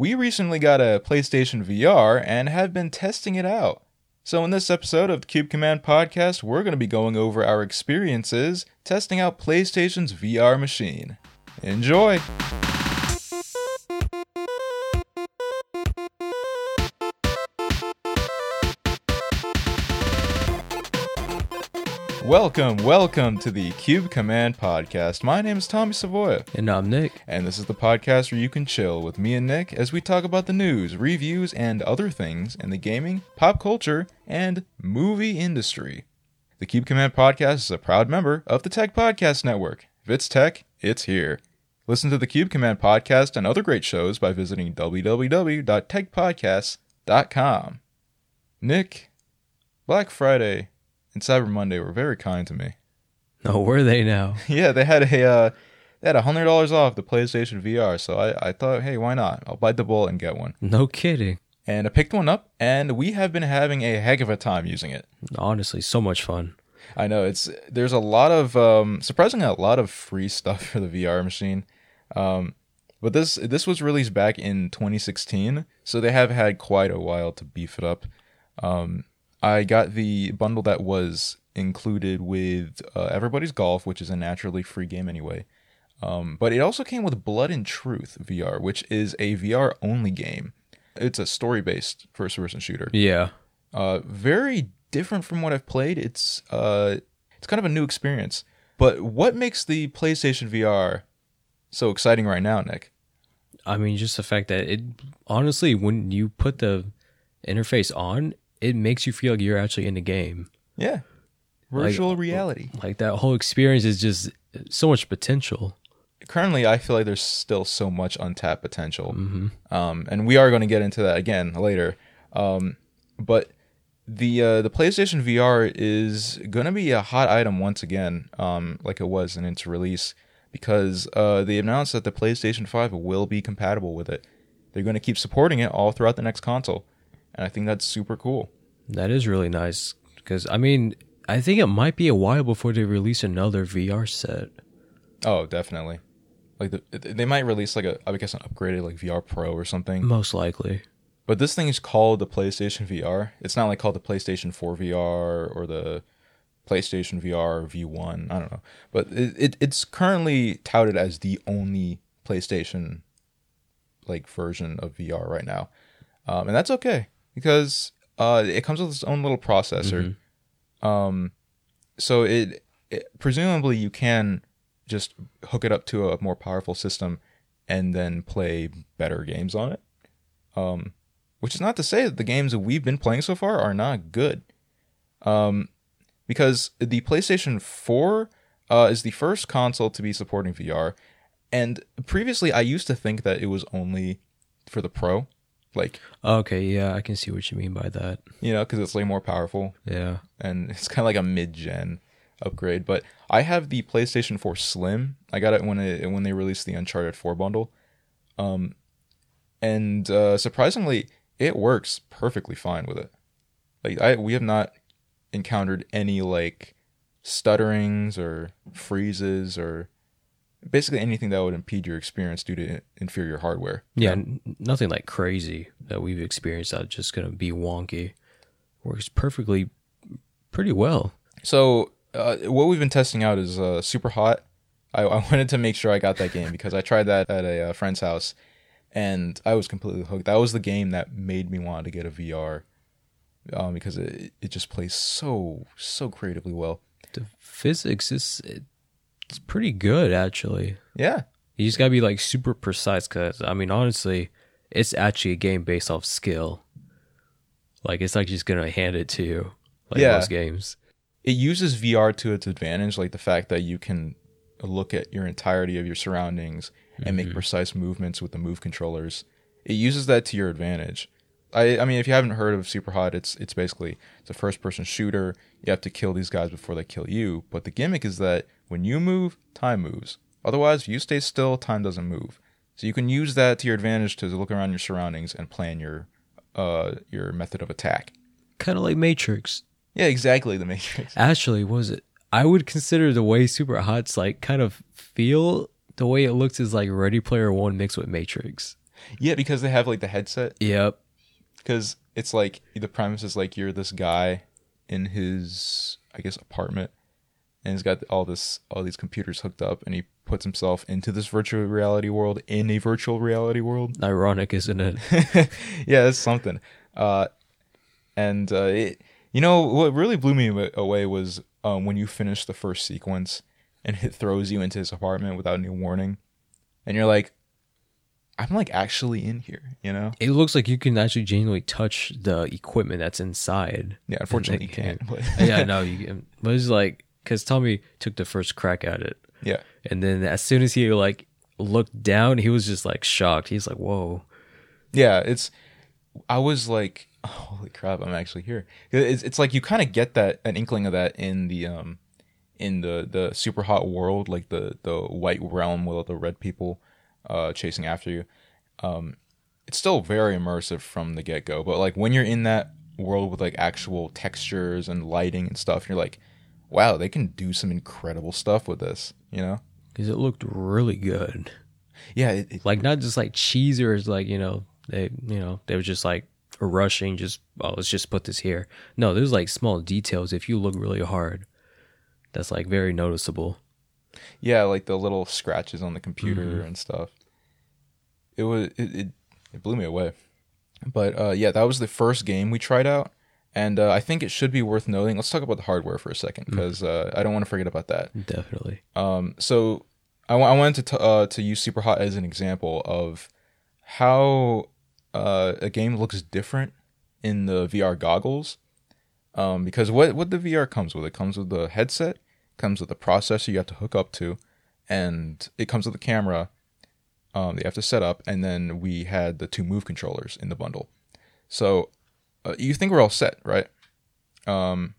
We recently got a PlayStation VR and have been testing it out. So, in this episode of the Cube Command podcast, we're going to be going over our experiences testing out PlayStation's VR machine. Enjoy! Welcome, welcome to the Cube Command podcast. My name is Tommy Savoya, And I'm Nick. and this is the podcast where you can chill with me and Nick as we talk about the news, reviews, and other things in the gaming, pop culture, and movie industry. The Cube Command podcast is a proud member of the Tech Podcast Network. If it's tech, it's here. Listen to the Cube Command podcast and other great shows by visiting www.techpodcasts.com. Nick, Black Friday and Cyber Monday were very kind to me. Oh, were they now? Yeah, they had a uh, they had a hundred dollars off the PlayStation VR, so I, I thought, hey, why not? I'll bite the bullet and get one. No kidding. And I picked one up, and we have been having a heck of a time using it. Honestly, so much fun. I know it's there's a lot of um, surprisingly a lot of free stuff for the VR machine, um, but this this was released back in 2016, so they have had quite a while to beef it up. Um, I got the bundle that was included with uh, Everybody's Golf, which is a naturally free game anyway. Um, but it also came with Blood and Truth VR, which is a VR only game. It's a story based first person shooter. Yeah. Uh, very different from what I've played. It's uh, it's kind of a new experience. But what makes the PlayStation VR so exciting right now, Nick? I mean, just the fact that it, honestly, when you put the interface on, it makes you feel like you're actually in the game. Yeah, virtual reality. Like that whole experience is just so much potential. Currently, I feel like there's still so much untapped potential, um, and we are going to get into that again later. Um, but the uh, the PlayStation VR is going to be a hot item once again, um, like it was in its release, because uh, they announced that the PlayStation 5 will be compatible with it. They're going to keep supporting it all throughout the next console, and I think that's super cool. That is really nice because I mean, I think it might be a while before they release another VR set. Oh, definitely. Like the, they might release like a I guess an upgraded like VR Pro or something. Most likely. But this thing is called the PlayStation VR. It's not like called the PlayStation 4 VR or the PlayStation VR V1. I don't know. But it, it it's currently touted as the only PlayStation like version of VR right now. Um, and that's okay because uh, it comes with its own little processor. Um, so it, it presumably you can just hook it up to a more powerful system and then play better games on it. Um, which is not to say that the games that we've been playing so far are not good. Um, because the PlayStation 4 uh, is the first console to be supporting VR. And previously, I used to think that it was only for the Pro, like, Okay, yeah, I can see what you mean by that. you know, because it's like more powerful Yeah. and it's kind of like a mid-gen upgrade. But I have the PlayStation 4 Slim. I got it when it when they released the Uncharted 4 bundle, um, and uh, surprisingly, it works perfectly fine with it. Like I, we have not encountered any like stutterings or freezes or basically anything that would impede your experience due to inferior hardware. Yeah, n- nothing like crazy that we've experienced that's just gonna be wonky. Works perfectly, pretty well. So uh, what we've been testing out is uh, super hot. I, I wanted to make sure I got that game because I tried that at a uh, friend's house, and I was completely hooked. That was the game that made me want to get a VR, um, because it it just plays so so creatively well. The physics is it's pretty good actually. Yeah, You just gotta be like super precise because I mean honestly, it's actually a game based off skill. Like it's not just gonna hand it to you like Yeah. most games. it uses VR to its advantage, like the fact that you can look at your entirety of your surroundings and make mm-hmm. precise movements with the move controllers. It uses that to your advantage. I, I mean, if you haven't heard of Super Hot, it's it's basically it's a first person shooter. You have to kill these guys before they kill you. But the gimmick is that when you move, time moves. Otherwise, if you stay still, time doesn't move. So you can use that to your advantage to look around your surroundings and plan your uh your method of attack. Kind of like Matrix. Yeah, exactly. The Matrix. Actually, what was it? I would consider the way Super Hot's like kind of feel the way it looks is like Ready Player One mixed with Matrix. Yeah, because they have like the headset. Yep. Because it's like the premise is like you're this guy in his, I guess, apartment, and he's got all this, all these computers hooked up, and he puts himself into this virtual reality world in a virtual reality world. Ironic, isn't it? yeah, that's something. Uh, and uh, it, you know what really blew me away was um, when you finish the first sequence and it throws you into his apartment without any warning, and you're like, I'm like actually in here, you know? It looks like you can actually genuinely touch the equipment that's inside. Yeah, unfortunately you can't. But yeah, no, you can. But it's like because Tommy took the first crack at it, yeah, and then as soon as he like looked down, he was just like shocked. He's like, "Whoa!" yeah. It's I was like, holy crap, I'm actually here. It's it's like you kind of get that an inkling of that in the um in the the super hot world, like the the white realm with all the red people uh chasing after you. Um, it's still very immersive from the get go, but like when you're in that world with like actual textures and lighting and stuff, you're like, wow, they can do some incredible stuff with this, you know? Because it looked really good. Yeah, it, it- Like not just like cheesers, like you know they you know they were just like rushing, just oh let's just put this here. No, there's like small details if you look really hard. That's like very noticeable. Yeah, like the little scratches on the computer and stuff. It was it, it it blew me away. But uh, yeah, that was the first game we tried out, and uh, I think it should be worth noting. Let's talk about the hardware for a second because uh, I don't want to forget about that. Definitely. Um, so I wa- I wanted to t- uh, to use Superhot as an example of how uh, a game looks different in the VR goggles. Um, because what what the VR comes with, it comes with the headset, comes with the processor you have to hook up to, and it comes with the camera. Um, that you have to set up, and then we had the two move controllers in the bundle. So uh, you think we're all set, right? Um,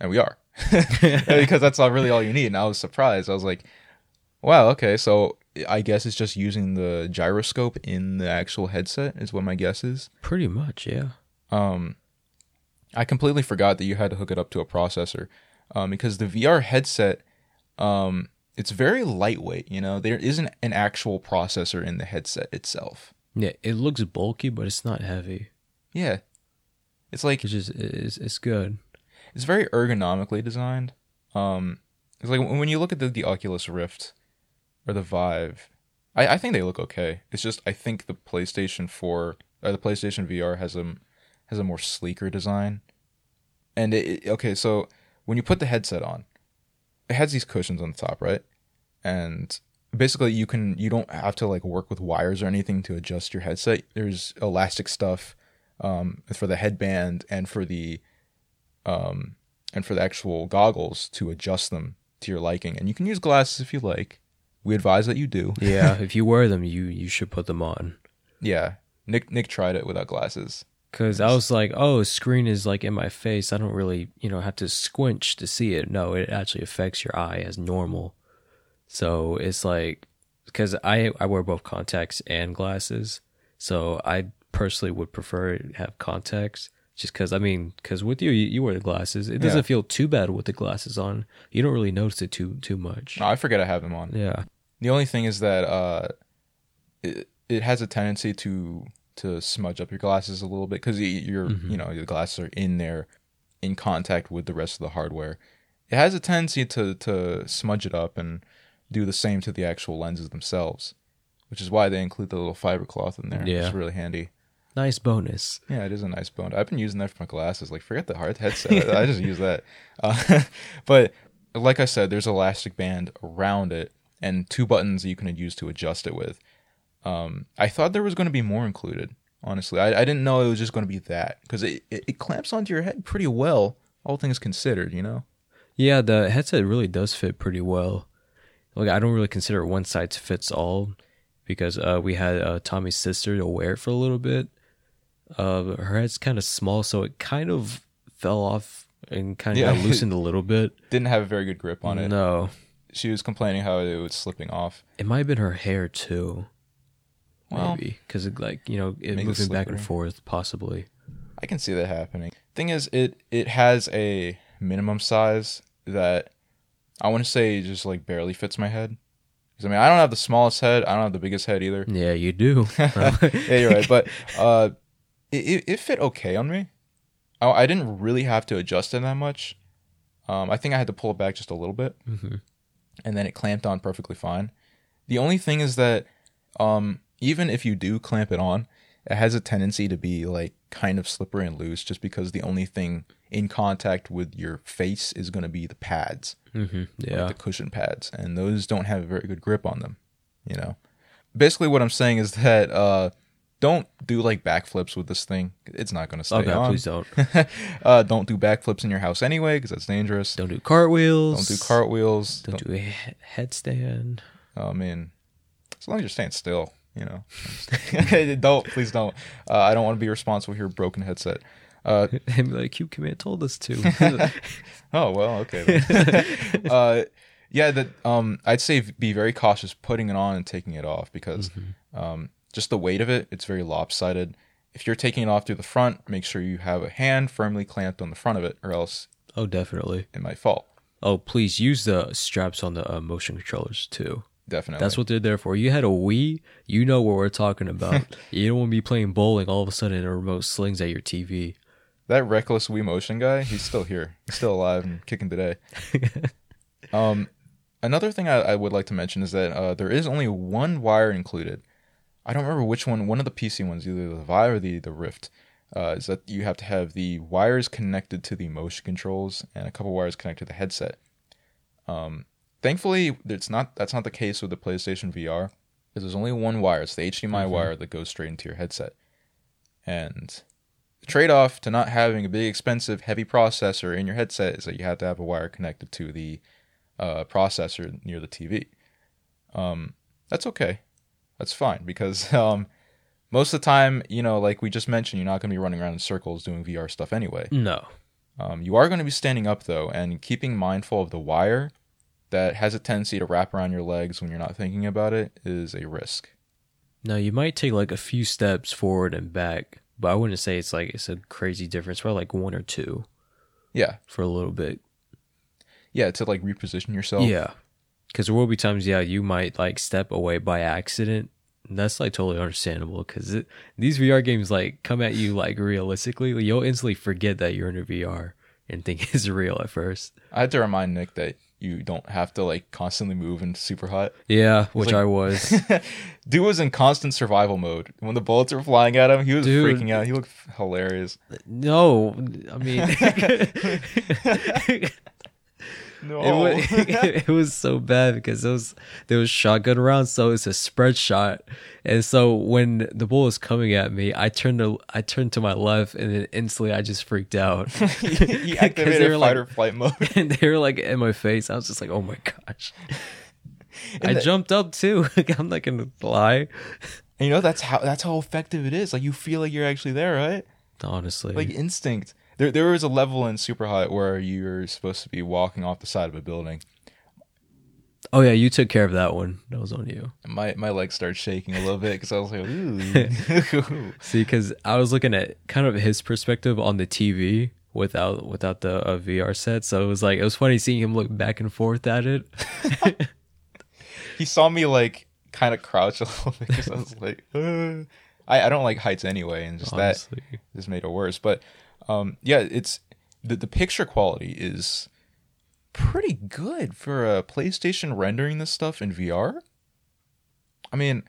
and we are because that's all really all you need. And I was surprised. I was like, wow, okay, so I guess it's just using the gyroscope in the actual headset is what my guess is. Pretty much, yeah. Um, I completely forgot that you had to hook it up to a processor, um, because the VR headset, um, it's very lightweight. You know, there isn't an actual processor in the headset itself. Yeah, it looks bulky, but it's not heavy. Yeah, it's like It's just it's, it's good. it's very ergonomically designed. Um, it's like when you look at the, the Oculus Rift or the Vive, I, I think they look okay. It's just I think the PlayStation Four or the PlayStation VR has a has a more sleeker design. And it, it- okay, so when you put the headset on, it has these cushions on the top, right? And basically you can you don't have to like work with wires or anything to adjust your headset. There's elastic stuff um, for the headband and for the um, and for the actual goggles to adjust them to your liking. And you can use glasses if you like. We advise that you do. Yeah, if you wear them, you you should put them on. Yeah. Nick Nick tried it without glasses. Cause I was like, oh, screen is like in my face. I don't really, you know, have to squinch to see it. No, it actually affects your eye as normal. So it's like, because I I wear both contacts and glasses, so I personally would prefer to have contacts. Just because I mean, because with you, you, you wear the glasses. It doesn't Yeah. feel too bad with the glasses on. You don't really notice it too too much. No, I forget I have them on. Yeah, The only thing is that uh, it it has a tendency to to smudge up your glasses a little bit because your you know your glasses are in there in contact with the rest of the hardware. It has a tendency to to smudge it up and do the same to the actual lenses themselves, which is why they include the little fiber cloth in there. Yeah. it's really handy. nice bonus. Yeah, it is a nice bonus. I've been using that for my glasses. Like, forget the hard headset. I just use that. Uh, but like I said, there's elastic band around it and two buttons you can use to adjust it with. Um, I thought there was going to be more included. Honestly, I, I didn't know it was just going to be that because it, it it clamps onto your head pretty well, all things considered. You know. Yeah, the headset really does fit pretty well. Like I don't really consider it one size fits all because uh, we had uh, Tommy's sister to wear it for a little bit. Uh, her head's kind of small, so it kind of fell off and kind of Yeah. loosened a little bit. Didn't have a very good grip on it. No, She was complaining how it was slipping off. it might have been her hair too. Well, Maybe because it like you know it moving back and forth possibly. I can see that happening. Thing is, it it has a minimum size that I want to say just like barely fits my head. Because I mean, I don't have the smallest head. I don't have the biggest head either. Yeah, you do. yeah, you're right. But uh, it, it, it fit okay on me. I, I didn't really have to adjust it that much. Um, I think I had to pull it back just a little bit, Mhm. and then it clamped on perfectly fine. The only thing is that um, even if you do clamp it on, it has a tendency to be like kind of slippery and loose, just because the only thing in contact with your face is going to be the pads hmm like Yeah. the cushion pads, and those don't have a very good grip on them. You know, basically what I'm saying is that uh, don't do like backflips with this thing. It's not going to stay Oh god, on. please don't. uh, don't do backflips in your house anyway because that's dangerous. Don't do cartwheels. Don't do cartwheels. Don't do a headstand. I mean, as long as you're staying still, you know. don't please don't. Uh, I don't want to be responsible for your broken headset. Uh, And be like, Cube Command told us to. Oh well, okay. Uh, yeah, that um, I'd say be very cautious putting it on and taking it off because um, just the weight of it, it's very lopsided. If you're taking it off through the front, make sure you have a hand firmly clamped on the front of it, or else oh, definitely. it might fall. Oh, please use the straps on the uh, motion controllers too. Definitely. That's what they're there for. You had a Wii, you know what we're talking about. you don't want to be playing bowling. All of a sudden, a remote slings at your TV. that reckless Wii Motion guy. He's still here. He's still alive and kicking today. um, another thing I, I would like to mention is that uh, there is only one wire included. I don't remember which one. One of the PC ones, either the Vive or the the Rift, uh, is that you have to have the wires connected to the motion controls and a couple wires connected to the headset. Um, thankfully, it's not. That's not the case with the PlayStation VR. Because there's only one wire. It's the HDMI wire that goes straight into your headset, and the trade-off to not having a big, expensive, heavy processor in your headset is that you have to have a wire connected to the uh, processor near the TV. Um, that's okay. That's fine because um, most of the time, you know, like we just mentioned, you're not going to be running around in circles doing VR stuff anyway. No. Um, you are going to be standing up though, and keeping mindful of the wire that has a tendency to wrap around your legs when you're not thinking about it is a risk. Now, you might take like a few steps forward and back, but I wouldn't say it's like it's a crazy difference. Probably like one or two Yeah, for a little bit. yeah, to like reposition yourself. Yeah. Because there will be times, yeah, you might like step away by accident. That's like totally understandable because these VR games like come at you like realistically. You'll instantly forget that you're in a VR and think it's real at first. I had to remind Nick that you don't have to like constantly move and super hot. Yeah, which like- I was. Dude was in constant survival mode. When the bullets were flying at him, he was Dude. freaking out. He looked hilarious. no, I mean, No. it was it was so bad because there was there was shotgun rounds, so it's a spread shot, and so when the bull was coming at me, I turned to I turned to my left, and then instantly I just freaked out. he 'Cause they were fight like- or flight mode. and they were like in my face. I was just like, oh my gosh. And I the- jumped up too. I'm not gonna lie. And you know that's how that's how effective it is. Like you feel like you're actually there, right? Honestly, Like instinct. There there was a level in Super Hot where you're supposed to be walking off the side of a building. oh yeah, you took care of that one. That was on you. My my legs started shaking a little bit because I was like, ooh. See, because I was looking at kind of his perspective on the TV without without the uh, VR set, so it was like it was funny seeing him look back and forth at it. he saw me like kind of crouch a little bit because I was like, uh. I I don't like heights anyway, and just that Honestly, just made it worse. But um, yeah, it's the the picture quality is pretty good for a PlayStation rendering this stuff in VR. I mean,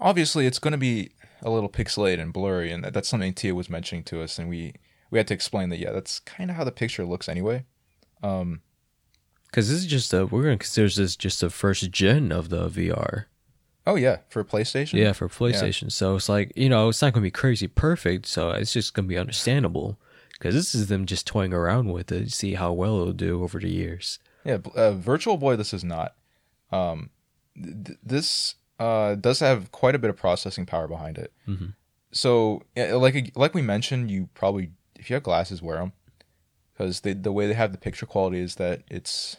obviously it's going to be a little pixelated and blurry, and that, that's something Tia was mentioning to us, and we we had to explain that. Yeah, that's kind of how the picture looks anyway. Um, because this is just a we're gonna consider this just the first gen of the VR. Oh yeah, for PlayStation. Yeah, for PlayStation. So it's like you know it's not gonna be crazy perfect. So it's just gonna be understandable because this is them just toying around with it, to see how well it'll do over the years. Yeah, uh, Virtual Boy. This is not. Um, th- th- this uh, does have quite a bit of processing power behind it. Mhm. So, like like we mentioned, you probably if you have glasses, wear them because the the way they have the picture quality is that it's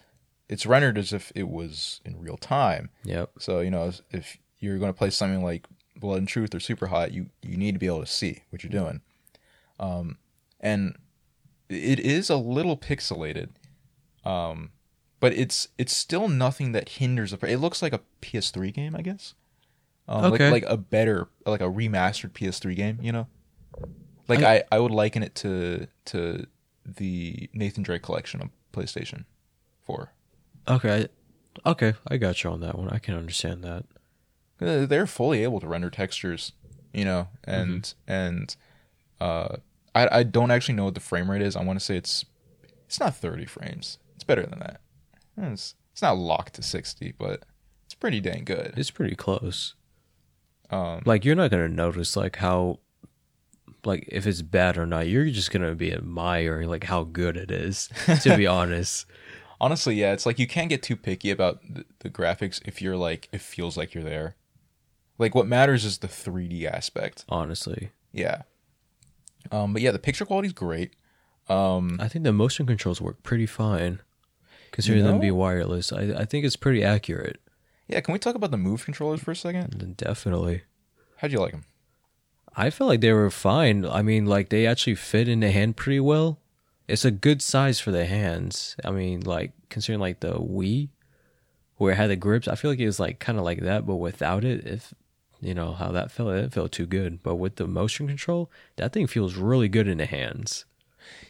it's rendered as if it was in real time. Yep. So you know if you're going to play something like Blood and Truth or Super Hot, you you need to be able to see what you're doing. Um, and it is a little pixelated, um, but it's it's still nothing that hinders the. It looks like a PS3 game, I guess. Um, Okay. Like, like a better, like a remastered PS3 game. You know, like I- I, I would liken it to to the Nathan Drake collection of PlayStation Four. Okay, okay, I got you on that one. I can understand that. They're fully able to render textures, you know, and and uh, I I don't actually know what the frame rate is. I want to say it's it's not 30 frames. It's better than that. It's it's not locked to 60, but it's pretty dang good. It's pretty close. Um, Like you're not gonna notice like how, like if it's bad or not. You're just gonna be admiring like how good it is. To be honest, honestly, yeah, it's like you can't get too picky about the, the graphics if you're like it feels like you're there. Like what matters is the 3D aspect. honestly, Yeah. Um, but yeah, the picture quality is great. Um, I think the motion controls work pretty fine, considering You them know? be wireless. I I think it's pretty accurate. yeah, can we talk about the move controllers for a second? Definitely. How'd you like them? I felt like they were fine. I mean, like they actually fit in the hand pretty well. It's a good size for the hands. I mean, like considering like the Wii, where it had the grips, I feel like it was like kind of like that, but without it, if you know how that felt, it didn't feel too good. But with the motion control, that thing feels really good in the hands.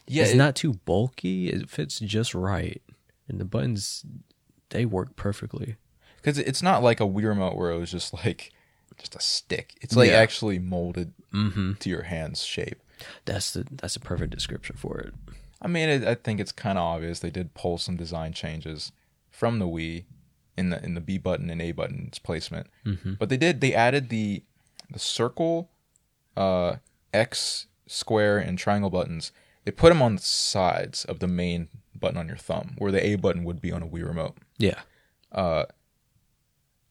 Yeah, it's it- not too bulky. It fits just right, and the buttons they work perfectly. because it's not like a Wii remote where it was just like just a stick. It's like Yeah. actually molded Mm-hmm. to your hand's shape. That's the that's a perfect description for it. I mean, it, I think it's kind of obvious they did pull some design changes from the Wii in the in the B button and A button's placement, Mm-hmm. but they did they added the the circle, uh, X, square, and triangle buttons. They put them on the sides of the main button on your thumb, where the A button would be on a Wii remote. Yeah, Uh,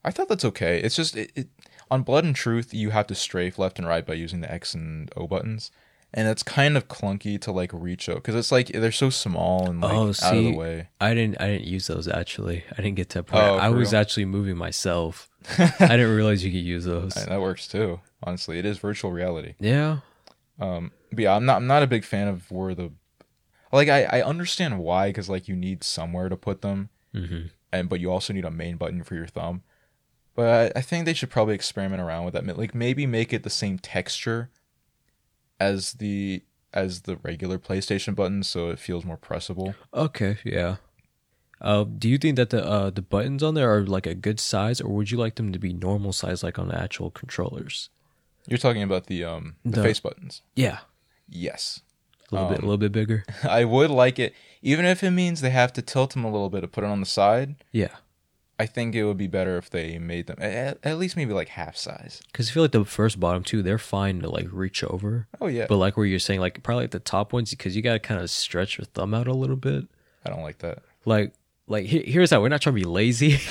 I thought that's okay. It's just it, it on Blood and Truth you have to strafe left and right by using the X and O buttons, and it's kind of clunky to like reach out because it's like they're so small and like Oh, out of the way. I didn't I didn't use those actually. I didn't get to point. Oh, I was real? actually moving myself. I didn't realize you could use those. And that works too. Honestly, it is virtual reality. Yeah. Um, but yeah, I'm not I'm not a big fan of where the like I I understand why because like you need somewhere to put them, hmm and but you also need a main button for your thumb. But I, I think they should probably experiment around with that. Like maybe make it the same texture as the as the regular PlayStation buttons, so it feels more pressable. Okay. Yeah. Uh, do you think that the uh, the buttons on there are like a good size, or would you like them to be normal size, like on the actual controllers? You're talking about the um the, The- face buttons. Yeah, Yes, a little bit, a Um, little bit bigger. I would like it, even if it means they have to tilt them a little bit to put it on the side. Yeah, I think it would be better if they made them at, at least maybe like half size. because I feel like the first bottom two, they're fine to like reach over, Oh yeah, but like where you're saying, like probably like the top ones, because you gotta kind of stretch your thumb out a little bit. I don't like that. like like here's how we're not trying to be lazy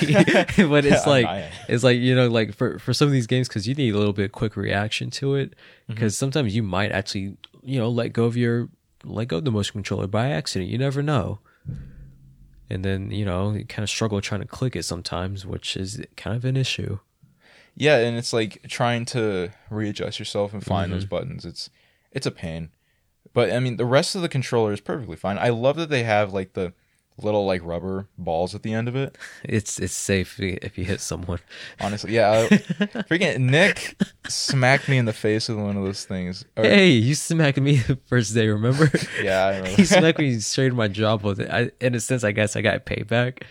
but it's Yeah, like it's like you know like for for some of these games because you need a little bit quick reaction to it Mm-hmm. because sometimes you might actually you know let go of your let go of the motion controller by accident you never know and then you know you kind of struggle trying to click it sometimes which is kind of an issue Yeah, and it's like trying to readjust yourself and find those mm-hmm. buttons. It's it's a pain. But I mean, the rest of the controller is perfectly fine. I love that they have like the little like rubber balls at the end of it. it's it's safe if you hit someone Honestly, yeah. I, freaking Nick smacked me in the face with one of those things. Or- hey you smacked me the first day remember Yeah, I he smacked me straight in my jaw with it. I, in a sense, I guess I got payback.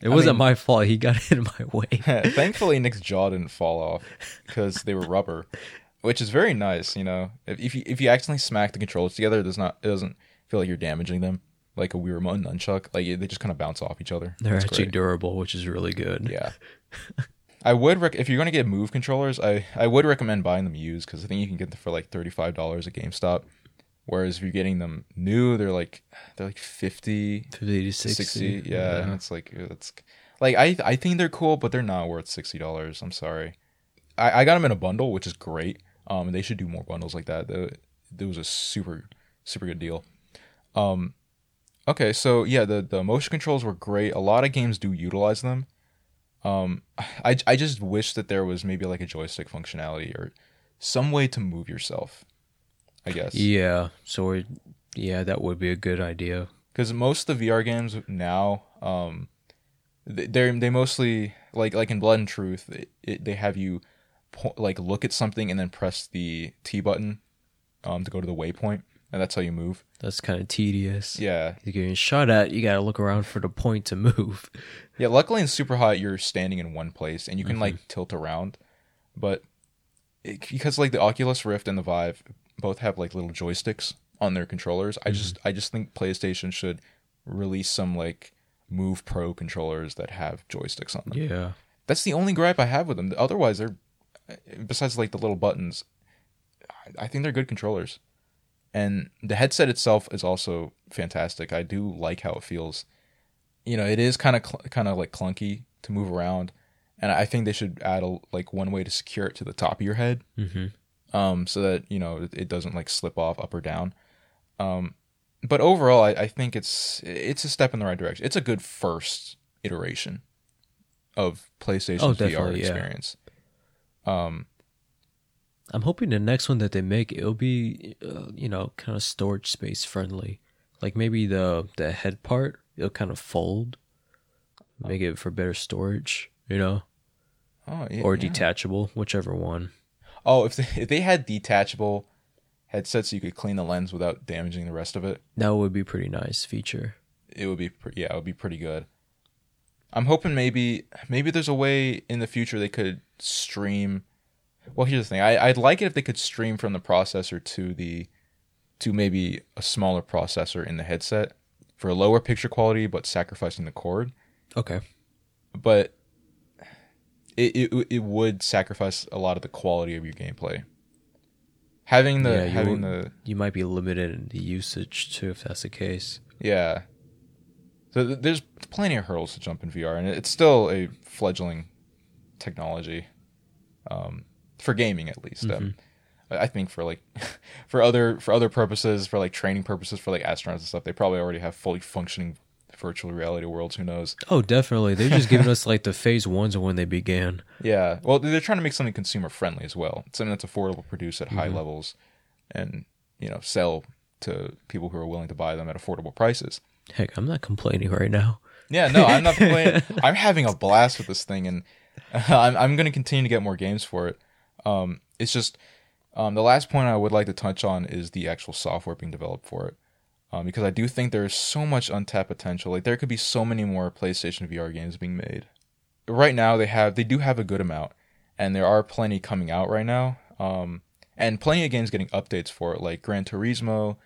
It wasn't mean- my fault. He got in my way. Thankfully, Nick's jaw didn't fall off because they were rubber, which is very nice. You know, if if you if you accidentally smack the controllers together, it does not it doesn't feel like you're damaging them like a Wii remote and nunchuck. Like they just kind of bounce off each other. They're It's actually great. durable, which is really good. yeah. I would rec- if you're gonna get Move controllers, I I would recommend buying them used because I think you can get them for like thirty five dollars at GameStop. Whereas if you're getting them new, they're like they're like fifty 50 to 60. 60 yeah, and it's like it's like i i think they're cool but they're not worth $60 i'm sorry i i got them in a bundle which is great um they should do more bundles like that the, it was a super super good deal um okay so yeah the the motion controls were great a lot of games do utilize them um i i just wish that there was maybe like a joystick functionality or some way to move yourself i guess Yeah. So, yeah, that would be a good idea. because most of the VR games now, um, they they mostly like like in Blood and Truth, it, it, they have you po- like look at something and then press the T button um to go to the waypoint, and that's how you move. That's kind of tedious. Yeah, You're getting shot at. You gotta look around for the point to move. yeah. Luckily in Super Hot, you're standing in one place and you can like mm-hmm. tilt around, but it, because like the Oculus Rift and the Vive both have like little joysticks on their controllers, I just mm-hmm. I just think PlayStation should release some like Move Pro controllers that have joysticks on them. Yeah. That's the only gripe I have with them. Otherwise, they're besides like the little buttons. I- I think they're good controllers, and the headset itself is also fantastic. I do like how it feels. You know, it is kind of cl- kind of like clunky to move around, and I think they should add a, like one way to secure it to the top of your head, Mm-hmm. um, so that you know it, it doesn't like slip off up or down. Um, but overall, I, I think it's it's a step in the right direction. It's a good first iteration of PlayStation Oh, VR yeah. experience. Um, I'm hoping the next one that they make it'll be, uh, you know, kind of storage space friendly. Like maybe the the head part it'll kind of fold, make it for better storage. You know, oh, yeah, or yeah. detachable, whichever one. Oh, if they, if they had detachable headsets, you could clean the lens without damaging the rest of it. That would be pretty nice feature. It would be pre- yeah, it would be pretty good. I'm hoping maybe maybe there's a way in the future they could stream. Well, here's the thing. I, I'd like it if they could stream from the processor to the to maybe a smaller processor in the headset for a lower picture quality, but sacrificing the cord. Okay. But it it, it would sacrifice a lot of the quality of your gameplay. Having the Yeah, you having the You might be limited in the usage too if that's the case. Yeah. So th- there's plenty of hurdles to jump in VR, and it's still a fledgling technology, um, for gaming at least. Um, I I think for like, for other for other purposes, for like training purposes, for like astronauts and stuff, they probably already have fully functioning virtual reality worlds. Who knows? Oh, definitely. They're just giving us like the phase ones of when they began. Yeah. Well, they're trying to make something consumer friendly as well, something that's affordable, produce at high levels, and you know sell to people who are willing to buy them at affordable prices. Heck, I'm not complaining right now. Yeah, no, I'm not complaining. I'm having a blast with this thing, and I'm I'm going to continue to get more games for it. Um, it's just um, the last point I would like to touch on is the actual software being developed for it, um, because I do think there is so much untapped potential. Like there could be so many more PlayStation VR games being made. Right now, they have they do have a good amount, and there are plenty coming out right now. Um, and plenty of games getting updates for it, like Gran Turismo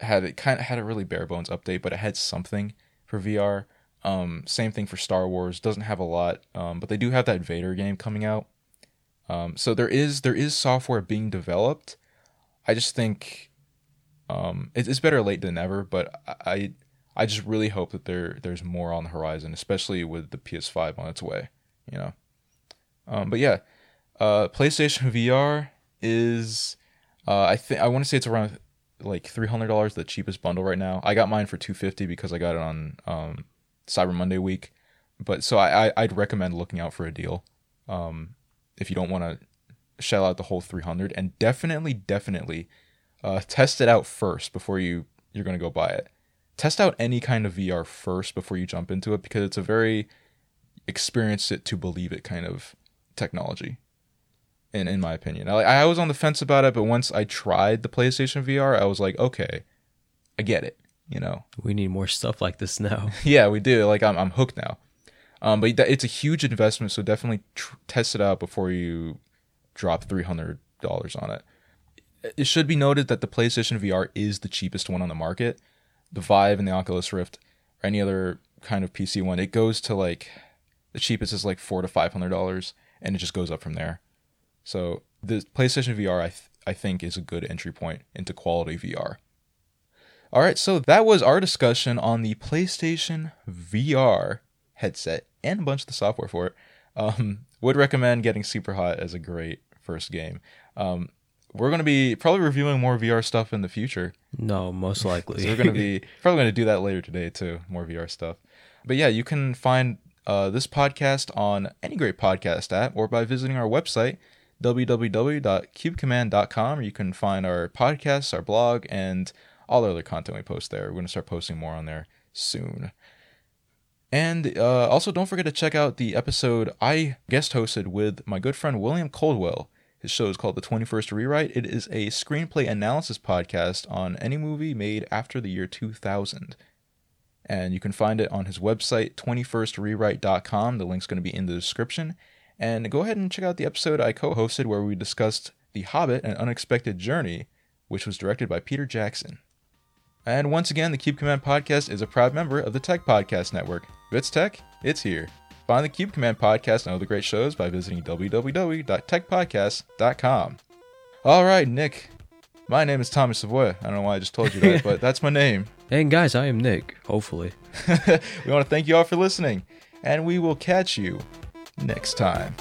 had it kind of had a really bare bones update, but it had something for VR. Um, same thing for Star Wars. Doesn't have a lot, um, but they do have that Vader game coming out. Um, so there is there is software being developed. I just think um, it, it's better late than never. But I I just really hope that there there's more on the horizon, especially with the PS5 on its way. You know. Um, but yeah, uh, PlayStation VR is uh, I think I want to say it's around like three hundred dollars, the cheapest bundle right now. I got mine for two fifty because I got it on um, Cyber Monday week. But so I, I I'd recommend looking out for a deal, um, if you don't want to shell out the whole three hundred, and definitely definitely uh, test it out first before you you're gonna go buy it. Test out any kind of VR first before you jump into it because it's a very experience it to believe it kind of technology in in my opinion. I, I was on the fence about it, but once I tried the PlayStation VR, I was like, okay, I get it. You know, We need more stuff like this now. yeah, we do. Like I'm I'm hooked now. Um, but it's a huge investment, so definitely tr- test it out before you drop three hundred dollars on it. It should be noted that the PlayStation VR is the cheapest one on the market. The Vive and the Oculus Rift, or any other kind of PC one, it goes to like the cheapest is like four to five hundred dollars, and it just goes up from there. So the PlayStation VR, I th- I think, is a good entry point into quality VR. All right, so that was our discussion on the PlayStation VR headset and a bunch of the software for it. Um, would recommend getting Super Hot as a great first game. Um, we're going to be probably reviewing more VR stuff in the future. No, most likely. So we're going to be probably going to do that later today too, more VR stuff. But yeah, you can find uh, this podcast on any great podcast app or by visiting our website www.cubecommand.com. You can find our podcasts, our blog, and all the other content we post there. We're going to start posting more on there soon. And uh, also, don't forget to check out the episode I guest hosted with my good friend William Coldwell. His show is called The 21st Rewrite. It is a screenplay analysis podcast on any movie made after the year 2000. And you can find it on his website, 21strewrite.com. The link's going to be in the description. And go ahead and check out the episode I co hosted where we discussed The Hobbit An Unexpected Journey, which was directed by Peter Jackson. And once again, the Cube Command Podcast is a proud member of the Tech Podcast Network. If it's tech, it's here. Find the Cube Command Podcast and other great shows by visiting www.techpodcast.com. All right, Nick. My name is Thomas Savoy. I don't know why I just told you that, but that's my name. And guys, I am Nick. Hopefully. we want to thank you all for listening, and we will catch you next time.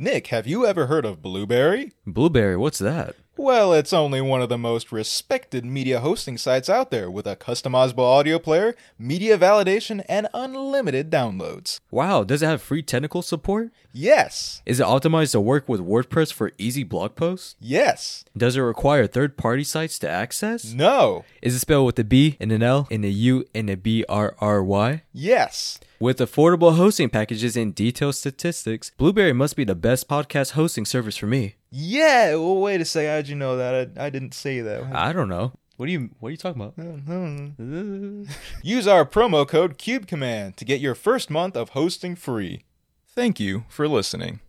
Nick, have you ever heard of Blubrry? Blubrry, what's that? Well, it's only one of the most respected media hosting sites out there with a customizable audio player, media validation, and unlimited downloads. Wow, does it have free technical support? Yes! Is it optimized to work with WordPress for easy blog posts? Yes! Does it require third party sites to access? No! Is it spelled with a B and an L and a U and a B R R Y? Yes! With affordable hosting packages and detailed statistics, Blubrry must be the best podcast hosting service for me. Yeah! Well, wait a second. How'd you know that? I, I didn't say that. I don't know. What are you what are you talking about? Use our promo code CubeCommand to get your first month of hosting free. Thank you for listening.